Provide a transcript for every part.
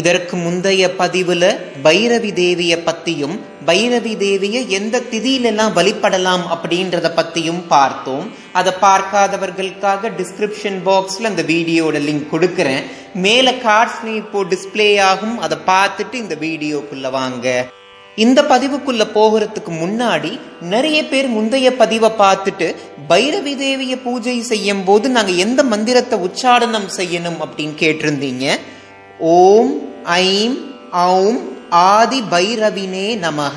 இதற்கு முந்தைய பதிவுல பைரவி தேவிய பத்தியும் பைரவி தேவிய எந்த திதியிலெல்லாம் வழிபடலாம் அப்படின்றத பத்தியும் பார்த்தோம். அதை பார்க்காதவர்களுக்காக டிஸ்கிரிப்ஷன் பாக்ஸ்ல அந்த வீடியோட லிங்க் கொடுக்குறேன். மேல கார்ட்ஸ்ல இப்போ டிஸ்பிளே ஆகும் அதை பார்த்துட்டு இந்த வீடியோக்குள்ள வாங்க. இந்த பதிவுக்குள்ள போகிறதுக்கு முன்னாடி நிறைய பேர் முந்தைய பதிவை பார்த்துட்டு பைரவி தேவிய பூஜை செய்யும் போது நாங்க எந்த மந்திரத்தை உச்சாடனம் செய்யணும் அப்படின்னு கேட்டிருந்தீங்க? ஓம் ஐம் ஔம் ஆதி பைரவினே நமக.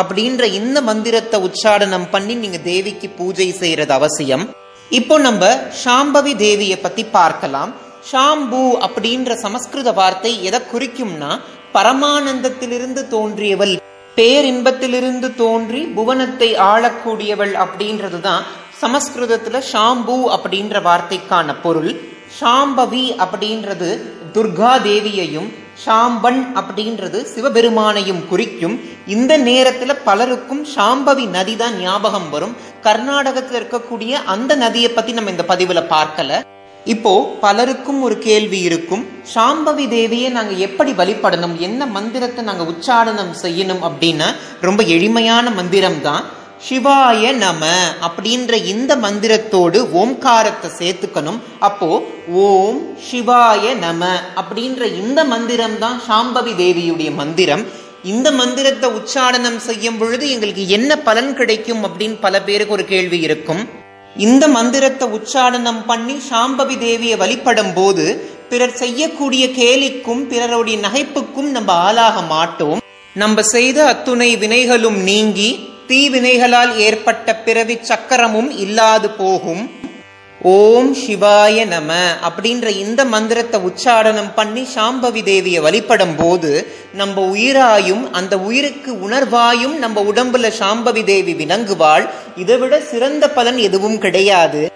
அப்படின்ற இந்த மந்திரத்தை உச்சாடனம் பண்ணி நீங்க தேவிக்கு பூஜை செய்யறது அவசியம். இப்போ நம்ம சாம்பவி தேவிய பத்தி பார்க்கலாம். ஷாம்பு அப்படின்ற சமஸ்கிருத வார்த்தை எதை குறிக்கும்னா பரமானந்தத்திலிருந்து தோன்றியவள் பேரின்பத்திலிருந்து தோன்றி புவனத்தை ஆளக்கூடியவள் அப்படின்றதுதான் சமஸ்கிருதத்துல ஷாம்பு அப்படின்ற வார்த்தைக்கான பொருள். ஷாம்பவி அப்படின்றது துர்கா தேவியையும் ஷாம்பன் அப்படின்றது சிவபெருமானையும் குறிக்கும். இந்த நேரத்துல பலருக்கும் ஷாம்பவி நதி தான் ஞாபகம் வரும். கர்நாடகத்தில் இருக்கக்கூடிய அந்த நதியை பத்தி நம்ம இந்த பதிவுல பார்க்கல. இப்போ பலருக்கும் ஒரு கேள்வி இருக்கும். சாம்பவி தேவியை நாங்க எப்படி வழிபடணும்? என்ன மந்திரத்தை நாங்க உச்சாடனம் செய்யணும் அப்படின்னா ரொம்ப எளிமையான மந்திரம் தான் சிவாய நம அப்படின்ற இந்த மந்திரத்தோடு ஓம்காரத்தை சேர்த்துக்கணும். அப்போ ஓம் சிவாய நம அப்படின்ற இந்த மந்திரம் தான் சாம்பவி தேவியுடைய மந்திரம். இந்த மந்திரத்தை உச்சாரணம் செய்யும் பொழுது எங்களுக்கு என்ன பலன் கிடைக்கும் அப்படின்னு பல பேருக்கு ஒரு கேள்வி இருக்கும். இந்த மந்திரத்தை உச்சாரணம் பண்ணி சாம்பவி தேவியை வழிபடும் போது பிறர் செய்யக்கூடிய கேலிக்கும் பிறருடைய நகைப்புக்கும் நம்ம ஆளாக மாட்டோம். நம்ம செய்த அத்துணை வினைகளும் நீங்கி தீவினைகளால் ஏற்பட்ட பிறவி சக்கரமும் இல்லாது போகும். ஓம் சிவாய நம அப்படின்ற இந்த மந்திரத்தை உச்சாடனம் பண்ணி சாம்பவி தேவியை வழிபடும் போது நம்ம உயிராயும் அந்த உயிருக்கு உணர்வாயும் நம்ம உடம்புல சாம்பவி தேவி விளங்குவாள். இதை விட சிறந்த பலன் எதுவும் கிடையாது.